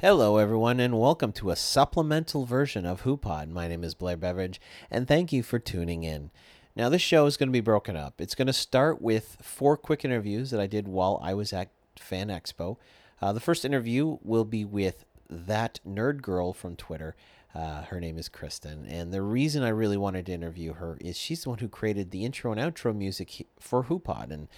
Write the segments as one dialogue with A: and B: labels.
A: Hello, everyone, and welcome to a supplemental version of HooPod. My name is Blair Beveridge, and thank you for tuning in. Now, this show is going to be broken up. It's going to start with four quick interviews that I did while I was at Fan Expo. Uh, the first interview will be with that nerd girl from Twitter. Uh, her name is Kristen, and the reason I really wanted to interview her is she's the one who created the intro and outro music for HooPod, and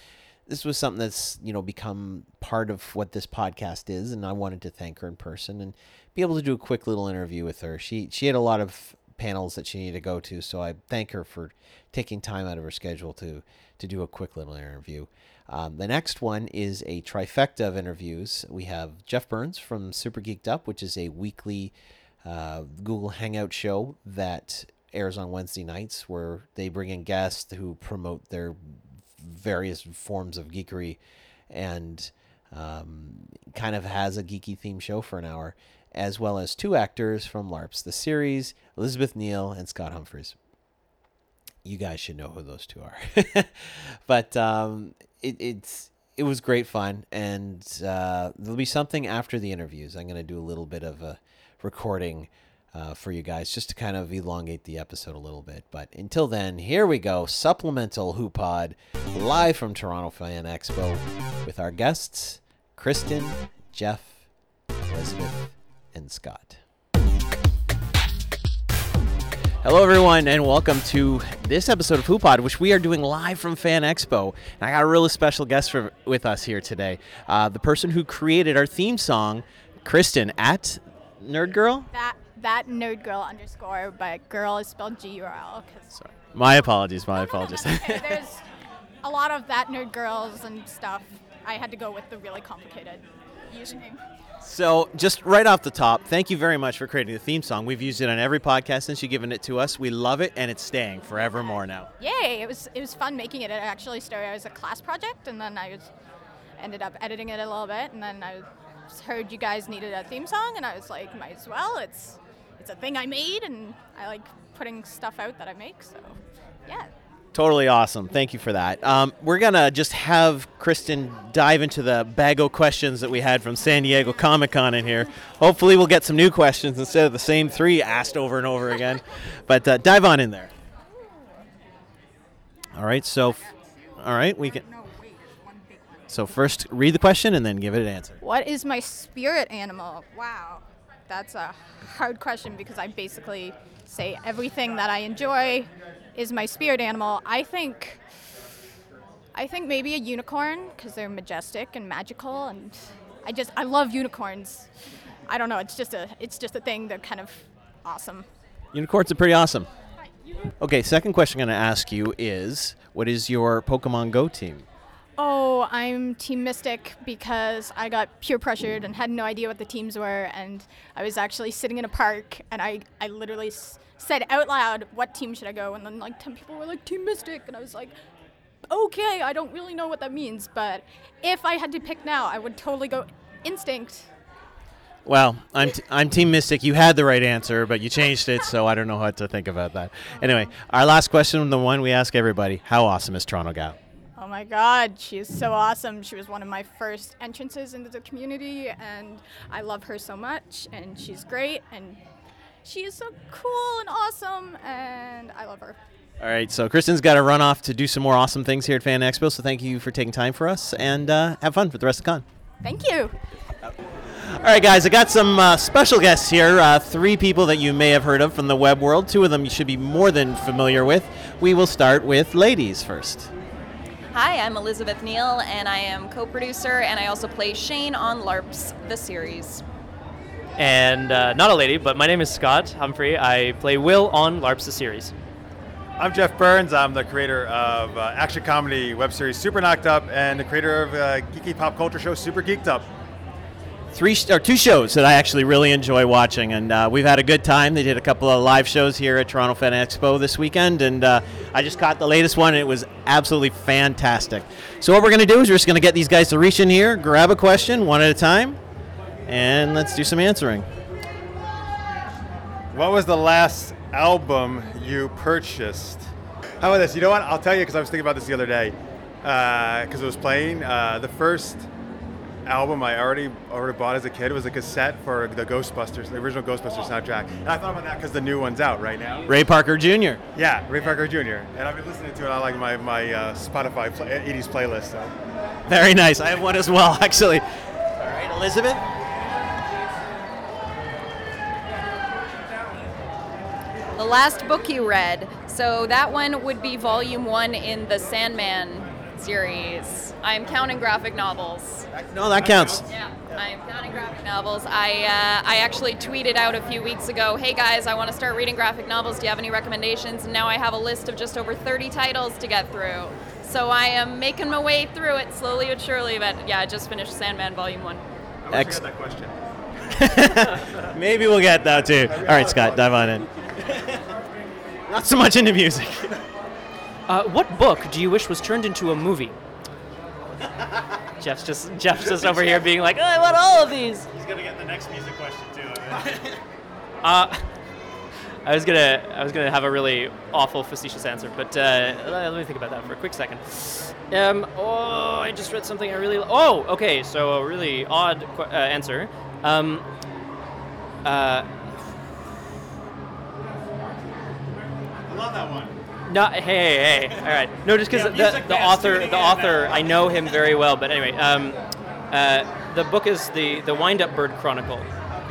A: this was something that's you know become part of what this podcast is, and I wanted to thank her in person and be able to do a quick little interview with her. She she had a lot of panels that she needed to go to, so I thank her for taking time out of her schedule to to do a quick little interview. Um, the next one is a trifecta of interviews. We have Jeff Burns from Super Geeked Up, which is a weekly uh, Google Hangout show that airs on Wednesday nights, where they bring in guests who promote their various forms of geekery and um, kind of has a geeky theme show for an hour, as well as two actors from LARPs, the series, Elizabeth Neale and Scott Humphreys. You guys should know who those two are. but um, it, it's it was great fun, and uh, there'll be something after the interviews. I'm going to do a little bit of a recording uh, for you guys just to kind of elongate the episode a little bit. But until then, here we go. Supplemental HooPod live from Toronto Fan Expo with our guests, Kristen, Jeff, Elizabeth, and Scott. Hello, everyone, and welcome to this episode of HooPod, which we are doing live from Fan Expo. And I got a really special guest for, with us here today. Uh, the person who created our theme song, Kristen, at Nerd Girl.
B: That that nerd girl underscore, but girl is spelled G U R L.
A: Sorry. My apologies. My apologies.
B: Okay, there's a lot of that nerd girls and stuff. I had to go with the really complicated username.
A: So, just right off the top, thank you very much for creating the theme song. We've used it on every podcast since you've given it to us. We love it, and it's staying forevermore now.
B: Yay! It was it was fun making it. It actually started as a class project, and then I was ended up editing it a little bit, and then I heard you guys needed a theme song, and I was like, might as well. It's it's a thing I made, and I like putting stuff out that I make. So, yeah.
A: Totally awesome. Thank you for that. Um, we're going to just have Kristen dive into the bag of questions that we had from San Diego Comic Con in here. Hopefully, we'll get some new questions instead of the same three asked over and over again. But uh, dive on in there. All right. So, all right. We can. So, first, read the question and then give it an answer.
B: What is my spirit animal? Wow. That's a hard question because I basically say everything that I enjoy is my spirit animal. I think I think maybe a unicorn because they're majestic and magical and I just I love unicorns. I don't know, it's just a it's just a thing they're kind of awesome.
A: Unicorns are pretty awesome. Okay, second question I'm going to ask you is what is your Pokemon Go team?
B: Oh, I'm Team Mystic because I got peer pressured and had no idea what the teams were. And I was actually sitting in a park and I, I literally s- said out loud, What team should I go? And then like 10 people were like, Team Mystic. And I was like, Okay, I don't really know what that means. But if I had to pick now, I would totally go Instinct.
A: Well, I'm, t- I'm Team Mystic. You had the right answer, but you changed it, so I don't know what to think about that. Anyway, our last question, the one we ask everybody How awesome is Toronto Gal?
B: Oh my God, she is so awesome. She was one of my first entrances into the community, and I love her so much. And she's great, and she is so cool and awesome, and I love her.
A: All right, so Kristen's got to run off to do some more awesome things here at Fan Expo, so thank you for taking time for us, and uh, have fun for the rest of the con.
B: Thank you.
A: All right, guys, I got some uh, special guests here. Uh, three people that you may have heard of from the web world. Two of them you should be more than familiar with. We will start with ladies first.
C: Hi, I'm Elizabeth Neale, and I am co producer, and I also play Shane on LARPs, the series.
D: And uh, not a lady, but my name is Scott Humphrey. I play Will on LARPs, the series.
E: I'm Jeff Burns. I'm the creator of uh, action comedy web series Super Knocked Up and the creator of uh, geeky pop culture show Super Geeked Up.
A: Three or two shows that I actually really enjoy watching, and uh, we've had a good time. They did a couple of live shows here at Toronto Fan Expo this weekend, and uh, I just caught the latest one, and it was absolutely fantastic. So what we're going to do is we're just going to get these guys to reach in here, grab a question one at a time, and let's do some answering.
E: What was the last album you purchased? How about this? You know what? I'll tell you because I was thinking about this the other day. Because it was playing. Uh, the first album I already already bought as a kid. It was a cassette for the Ghostbusters, the original Ghostbusters soundtrack. And I thought about that because the new one's out right now.
A: Ray Parker Jr.
E: Yeah, Ray Parker Jr. And I've been listening to it on like my my uh, Spotify play, 80s playlist. So.
A: Very nice. I have one as well, actually. All right, Elizabeth.
C: The last book you read. So that one would be volume one in the Sandman series. I'm counting graphic novels.
A: No, that counts.
C: Yeah, I'm counting graphic novels. I uh, I actually tweeted out a few weeks ago, "Hey guys, I want to start reading graphic novels. Do you have any recommendations?" And now I have a list of just over 30 titles to get through. So I am making my way through it slowly but surely. But yeah, I just finished Sandman Volume One.
E: I wish
A: Ex-
E: we had that question.
A: Maybe we'll get that too. All right, Scott, dive on in. Not so much into music.
D: Uh, what book do you wish was turned into a movie? Jeff's just Jeff's just over here being like, "Oh, I want all of these.
A: He's gonna get the next music question too.
D: Uh, I was gonna I was gonna have a really awful facetious answer, but uh, let me think about that for a quick second. Um, oh, I just read something I really. Oh, okay. So a really odd qu- uh, answer. Um, uh,
E: I love that one.
D: No, hey, hey, hey. All right. No, just because
E: Yeah,
D: the, the author, the author. I know him very well. But anyway, um, uh, the book is the the Wind Up Bird Chronicle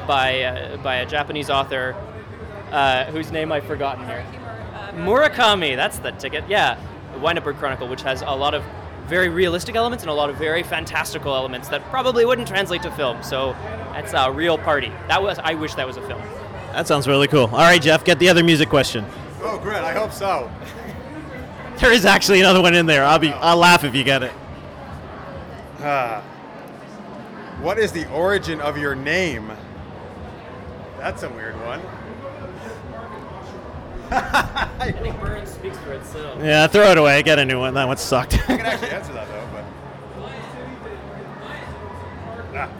D: by uh, by a Japanese author uh, whose name I've forgotten here. Murakami. That's the ticket. Yeah, the Wind Up Bird Chronicle, which has a lot of very realistic elements and a lot of very fantastical elements that probably wouldn't translate to film. So that's a real party. That was. I wish that was a film.
A: That sounds really cool. All right, Jeff, get the other music question.
E: Oh, great. I hope so.
A: There is actually another one in there. I'll be. I'll laugh if you get it.
E: Ah. what is the origin of your name? That's a weird one.
D: I think Burns speaks for itself.
A: Yeah, throw it away. Get a new one. That one sucked.
E: I can actually answer that though, but. Ah.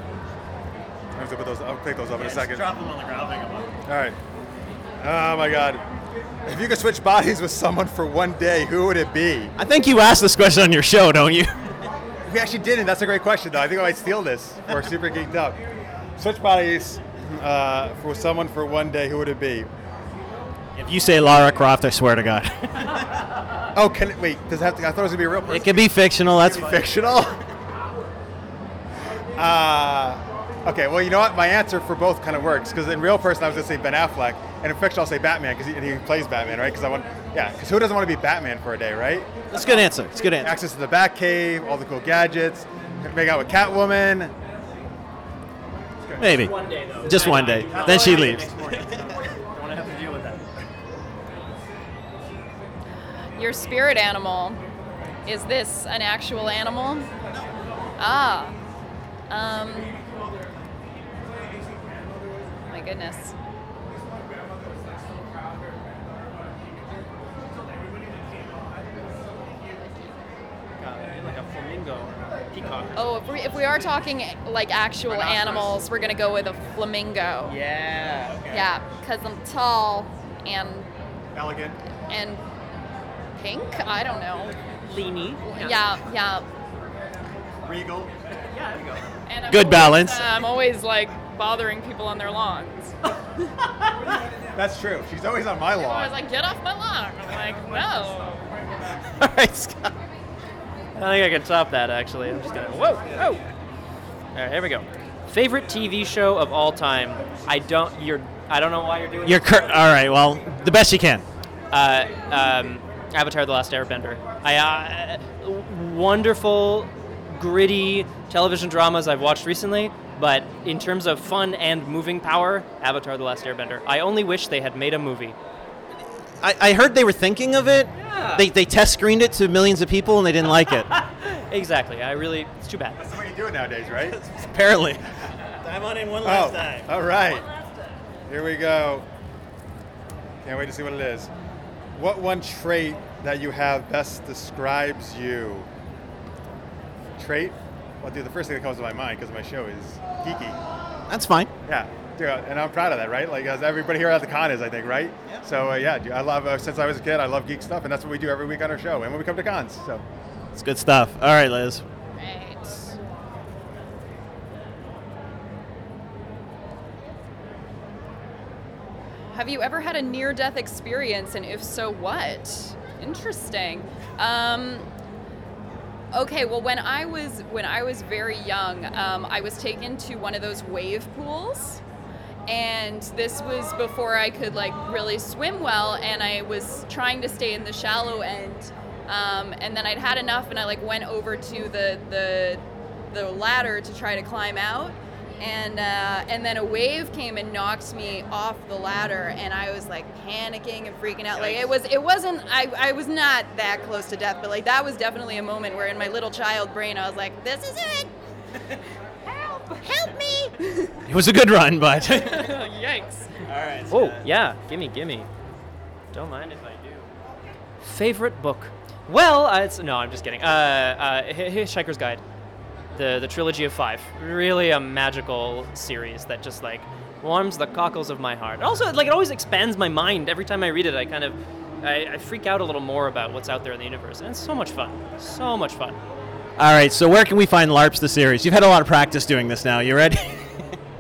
E: I have to put those. I'll pick those up in a second.
A: them on the ground.
E: All right. Oh my God. If you could switch bodies with someone for one day, who would it be?
A: I think you asked this question on your show, don't you?
E: We actually didn't. That's a great question, though. I think I might steal this for Super Geeked Up. Switch bodies uh, for someone for one day, who would it be?
A: If you say Lara Croft, I swear to God.
E: Oh, can it, wait? Does it have to? I thought it was gonna be a real person.
A: It could be fictional. That's fine.
E: fictional. uh, okay. Well, you know what? My answer for both kind of works because in real person I was gonna say Ben Affleck, and in fiction I'll say Batman because he, he plays Batman, right? Because I want, yeah. Because who doesn't want to be Batman for a day, right?
A: That's a good answer. It's a good answer.
E: Access to the Batcave, all the cool gadgets, make out with Catwoman.
A: Maybe.
D: One day though.
A: Just one day. Then she leaves.
D: I don't want to have to deal with that.
C: Your spirit animal. Is this an actual animal? Ah. Um. My goodness.
D: A peacock.
C: Oh, if we, if we are talking like actual animals, we're gonna go with a flamingo.
D: Yeah.
C: Yeah, because I'm tall and
E: Elegant.
C: and pink. I don't know.
D: Leany.
C: Yeah, yeah.
E: Regal.
D: Yeah, there you go.
C: And I'm
A: Good
C: always,
A: balance.
C: uh, I'm always like bothering people on their lawns.
E: That's true. She's always on my lawn.
C: I was like, get off my lawn. I'm like, no.
A: All right, Scott.
D: I think I can top that actually. I'm just gonna whoa, whoa. All right, here we go. Favorite TV show of all time? I don't. You're. I don't know why you're doing.
A: You're cur- all right. Well, the best you can.
D: uh, um, Avatar: The Last Airbender. I uh, wonderful, gritty television dramas I've watched recently, but in terms of fun and moving power, Avatar: The Last Airbender. I only wish they had made a movie.
A: I, I heard they were thinking of it.
D: Yeah.
A: They, they test screened it to millions of people and they didn't like it.
D: Exactly. I really. It's too bad.
E: That's the way you do it nowadays, right?
A: Apparently. I'm on in one
E: Oh, all right. Here we go. Can't wait to see what it is. What one trait that you have best describes you? Trait? Well, dude, the first thing that comes to my mind because my show is geeky.
A: That's fine.
E: Yeah, and I'm proud of that, right? Like as everybody here at the con is, I think, right?
A: Yeah.
E: So uh, yeah, I love uh, since I was a kid, I love geek stuff, and that's what we do every week on our show, and when we come to cons. So
A: it's good stuff. All right, Liz.
C: Right. Have you ever had a near-death experience, and if so, what? Interesting. Um, okay well when i was when i was very young um, i was taken to one of those wave pools and this was before I could like really swim well, and I was trying to stay in the shallow end. Um, and then I'd had enough, and I like went over to the the the ladder to try to climb out, and uh, and then a wave came and knocked me off the ladder, and I was like panicking and freaking out. Like it was it wasn't I, I was not that close to death, but like that was definitely a moment where in my little child brain I was like, this is it. Help! Help me!
A: It was a good run, but
C: Yikes!
A: all right.
D: Oh, yeah. Gimme, gimme. Don't mind if I do. Favorite book? Well, uh, it's no, I'm just kidding. Uh, uh, Hi- Hitchhiker's Guide, the the trilogy of five. Really a magical series that just like warms the cockles of my heart. Also, like it always expands my mind every time I read it. I kind of I, I freak out a little more about what's out there in the universe, and it's so much fun. So much fun.
A: All right. So where can we find LARPs the series? You've had a lot of practice doing this now. You ready?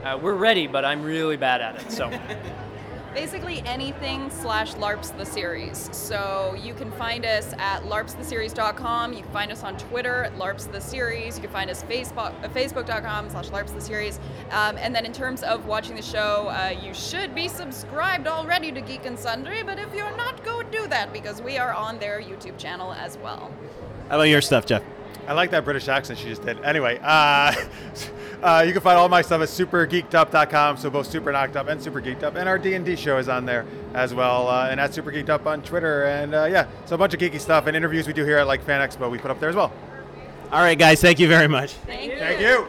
D: Uh, we're ready, but I'm really bad at it. So.
C: Basically anything slash LARPs the series. So you can find us at larpstheseries.com. You can find us on Twitter at LARPs the series. You can find us Facebook uh, facebook.com slash LARPs the series. Um, and then in terms of watching the show, uh, you should be subscribed already to Geek and Sundry. But if you're not, go do that because we are on their YouTube channel as well.
A: How about your stuff, Jeff?
E: I like that British accent she just did. Anyway, uh, uh, you can find all my stuff at supergeekedup.com. So both Super Knocked Up and Super Geeked Up, and our D and D show is on there as well, uh, and at Super Geeked Up on Twitter. And uh, yeah, so a bunch of geeky stuff and interviews we do here at like Fan Expo we put up there as well.
A: All right, guys. Thank you very much.
C: Thank you.
E: Thank you.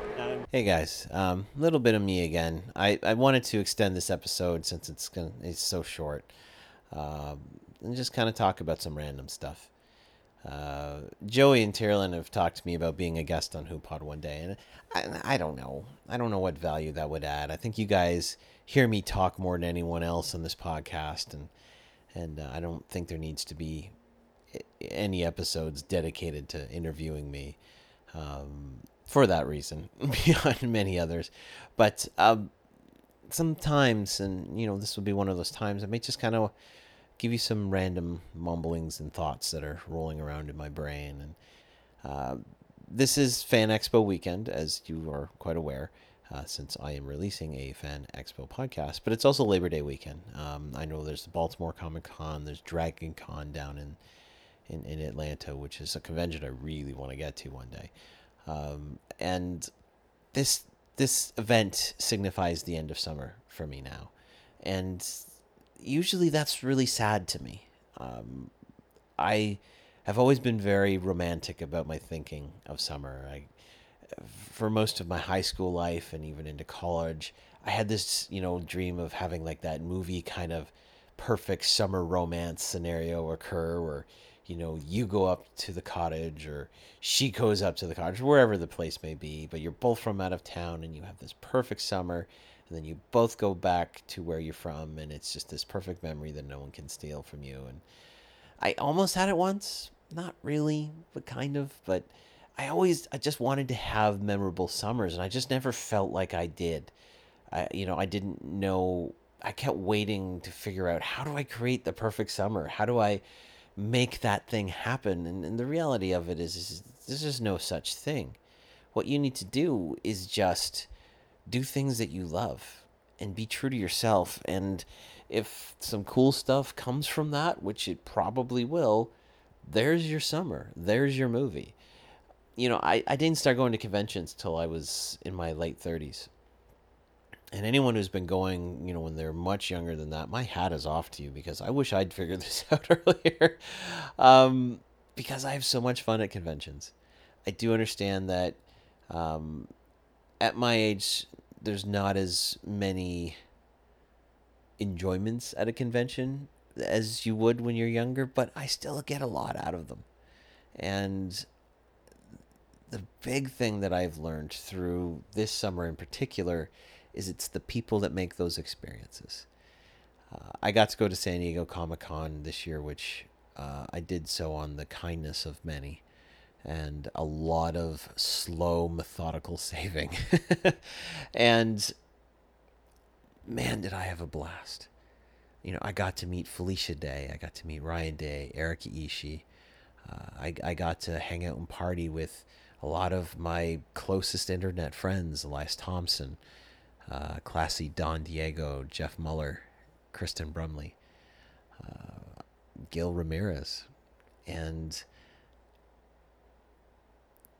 A: Hey guys, a um, little bit of me again. I, I wanted to extend this episode since it's gonna it's so short, um, and just kind of talk about some random stuff. Uh, Joey and Tyrlin have talked to me about being a guest on HooPod one day, and I, I don't know. I don't know what value that would add. I think you guys hear me talk more than anyone else on this podcast, and and uh, I don't think there needs to be any episodes dedicated to interviewing me um, for that reason, beyond many others. But um, sometimes, and you know, this will be one of those times, I may just kind of give you some random mumblings and thoughts that are rolling around in my brain. And uh, this is Fan Expo weekend, as you are quite aware. Uh, since I am releasing a Fan Expo podcast, but it's also Labor Day weekend. Um, I know there's the Baltimore Comic Con, there's Dragon Con down in, in, in Atlanta, which is a convention I really want to get to one day. Um, and this this event signifies the end of summer for me now, and usually that's really sad to me. Um, I have always been very romantic about my thinking of summer. I, for most of my high school life and even into college, I had this you know dream of having like that movie kind of perfect summer romance scenario occur where you know you go up to the cottage or she goes up to the cottage wherever the place may be but you're both from out of town and you have this perfect summer and then you both go back to where you're from and it's just this perfect memory that no one can steal from you and i almost had it once not really but kind of but i always i just wanted to have memorable summers and i just never felt like i did I, you know, I didn't know. I kept waiting to figure out how do I create the perfect summer? How do I make that thing happen? And, and the reality of it is, is there's just no such thing. What you need to do is just do things that you love and be true to yourself. And if some cool stuff comes from that, which it probably will, there's your summer. There's your movie. You know, I, I didn't start going to conventions till I was in my late 30s and anyone who's been going, you know, when they're much younger than that, my hat is off to you because I wish I'd figured this out earlier. Um, because I have so much fun at conventions. I do understand that um, at my age, there's not as many enjoyments at a convention as you would when you're younger, but I still get a lot out of them. And the big thing that I've learned through this summer in particular is it's the people that make those experiences. Uh, I got to go to San Diego Comic Con this year, which uh, I did so on the kindness of many and a lot of slow, methodical saving. and man, did I have a blast. you know, I got to meet Felicia Day. I got to meet Ryon Day, Erika Ishii. Uh, I, I got to hang out and party with a lot of my closest internet friends, Elias Thompson, uh, Classy Don Diego, Jeff Muller, Kristen Brumley, uh, Gil Ramirez. And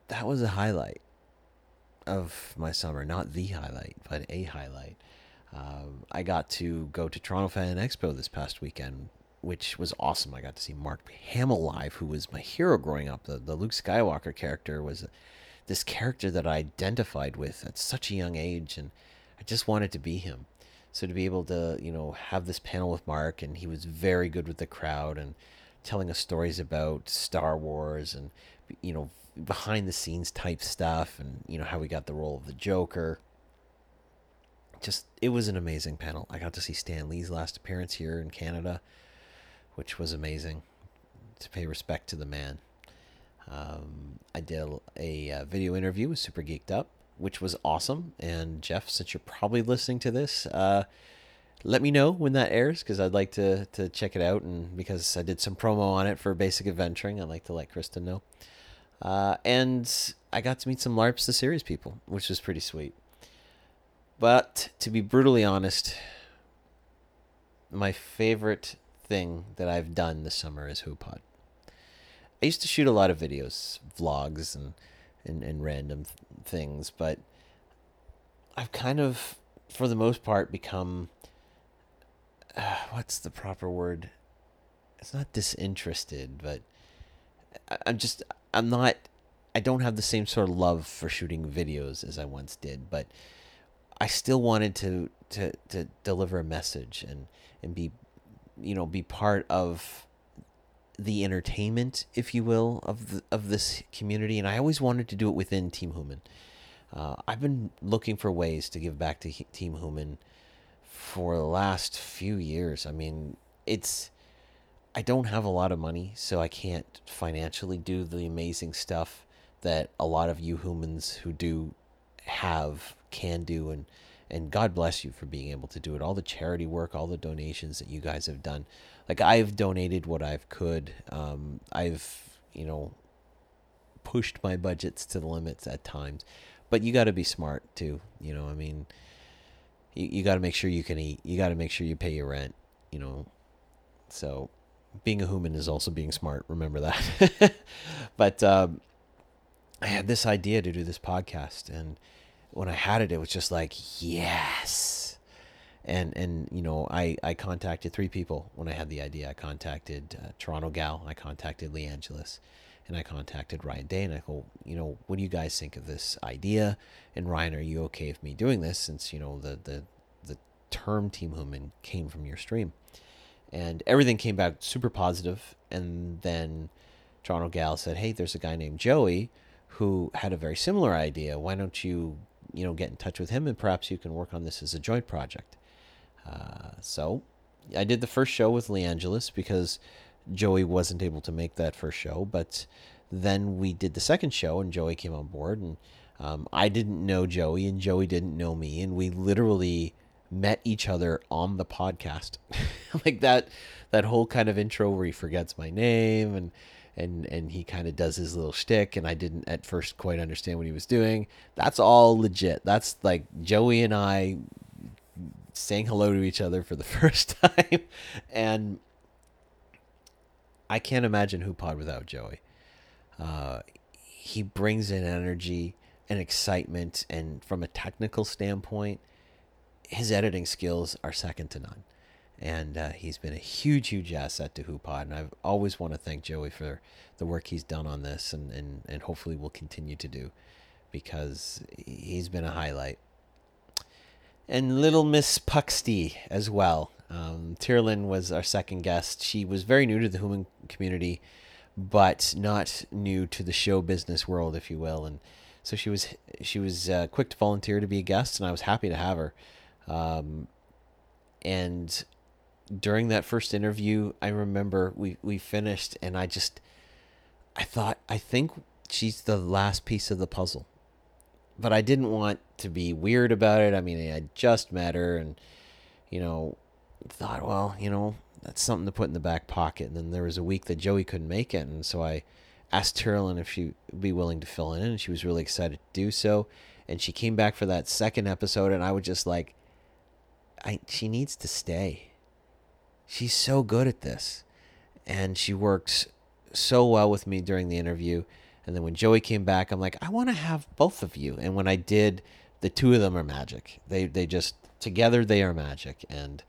A: that was a highlight of my summer. Not the highlight, but a highlight. Um, I got to go to Toronto Fan Expo this past weekend, which was awesome. I got to see Mark Hamill live, who was my hero growing up. The, the Luke Skywalker character was this character that I identified with at such a young age, and I just wanted to be him. So to be able to, you know, have this panel with Mark, and he was very good with the crowd and telling us stories about Star Wars and, you know, behind the scenes type stuff, and you know how we got the role of the Joker just it was an amazing panel. I got to see Stan Lee's last appearance here in Canada, which was amazing to pay respect to the man. Um, I did a, a, uh, video interview with Super Geeked Up, which was awesome. And Jeff, since you're probably listening to this, uh, let me know when that airs because I'd like to to check it out. And because I did some promo on it for Basic Adventuring, I'd like to let Kristen know. Uh, and I got to meet some LARPs the series people, which was pretty sweet. But to be brutally honest, my favorite thing that I've done this summer is HooPod. I used to shoot a lot of videos, vlogs, and and, and random th- things, but I've kind of, for the most part, become uh, what's the proper word? It's not disinterested, but I, I'm just I'm not. I don't have the same sort of love for shooting videos as I once did, but I still wanted to to to deliver a message and and be you know be part of the entertainment, if you will, of the, of this community, and I always wanted to do it within Team Human. Uh, I've been looking for ways to give back to Team Human for the last few years. I mean, it's I don't have a lot of money, so I can't financially do the amazing stuff that a lot of you humans who do have can do and and God bless you for being able to do it. All the charity work, all the donations that you guys have done. Like I've donated what I've could. Um, I've you know pushed my budgets to the limits at times, but you got to be smart too. You know, I mean, you you got to make sure you can eat. You got to make sure you pay your rent. You know, so being a human is also being smart. Remember that. but um, I had this idea to do this podcast and when I had it, it was just like yes, and and you know I I contacted three people when I had the idea. I contacted uh, Toronto Gal, I contacted Lee Angeles, and I contacted Ryon Day, and I go, you know, what do you guys think of this idea? And Ryon, are you okay with me doing this? Since you know the the the term Team Human came from your stream, and everything came back super positive, and then Toronto Gal said, hey, there's a guy named Joey who had a very similar idea. Why don't you you know, get in touch with him and perhaps you can work on this as a joint project. Uh, so I did the first show with Lee Angeles because Joey wasn't able to make that first show, but then we did the second show and Joey came on board and um, I didn't know Joey and Joey didn't know me and we literally met each other on the podcast like that that whole kind of intro where he forgets my name and and and he kind of does his little shtick, and I didn't at first quite understand what he was doing. That's all legit. That's like Joey and I saying hello to each other for the first time, and I can't imagine HooPod without Joey. Uh, he brings in energy and excitement, and from a technical standpoint, his editing skills are second to none and uh, he's been a huge, huge asset to HooPod. And I always want to thank Joey for the work he's done on this, and, and, and hopefully will continue to do, because he's been a highlight. And little Miss Puxty as well. Um, was our second guest. She was very new to the human community, but not new to the show business world, if you will. And so she was she was uh, quick to volunteer to be a guest, and I was happy to have her. Um, and during that first interview, I remember we, we finished and I just, I thought, I think she's the last piece of the puzzle. But I didn't want to be weird about it. I mean, I just met her and, you know, thought, well, you know, that's something to put in the back pocket. And then there was a week that Joey couldn't make it, and so I asked Tyrlin if she'd be willing to fill in, and she was really excited to do so. And she came back for that second episode, and I was just like, I she needs to stay. She's so good at this, and she works so well with me during the interview. And then when Joey came back, I'm like, I want to have both of you. And when I did, the two of them are magic. They they just together they are magic, and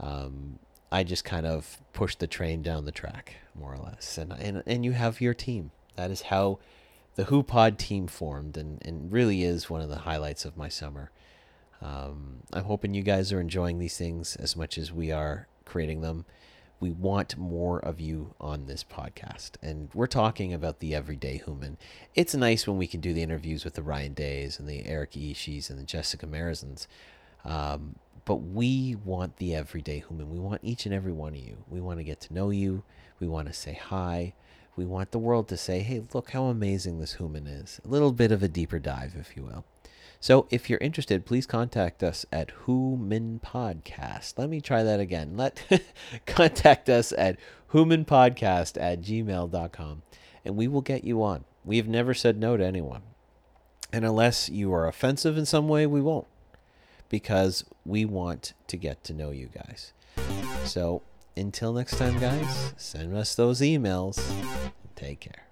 A: um, I just kind of pushed the train down the track more or less. And and and you have your team. That is how the HooPod team formed, and and really is one of the highlights of my summer. Um, I'm hoping you guys are enjoying these things as much as we are creating them. We want more of you on this podcast. And we're talking about the everyday human. It's nice when we can do the interviews with the Ryon Days and the Eric Ishis and the Jessica Merizans. Um, but we want the everyday human. We want each and every one of you. We want to get to know you. We want to say hi. We want the world to say, hey, look how amazing this human is. A little bit of a deeper dive, if you will. So if you're interested, please contact us at Human Podcast. Let me try that again. Let contact us at humanpodcast at gmail.com and we will get you on. We have never said no to anyone. And unless you are offensive in some way, we won't. Because we want to get to know you guys. So until next time, guys, send us those emails. Take care.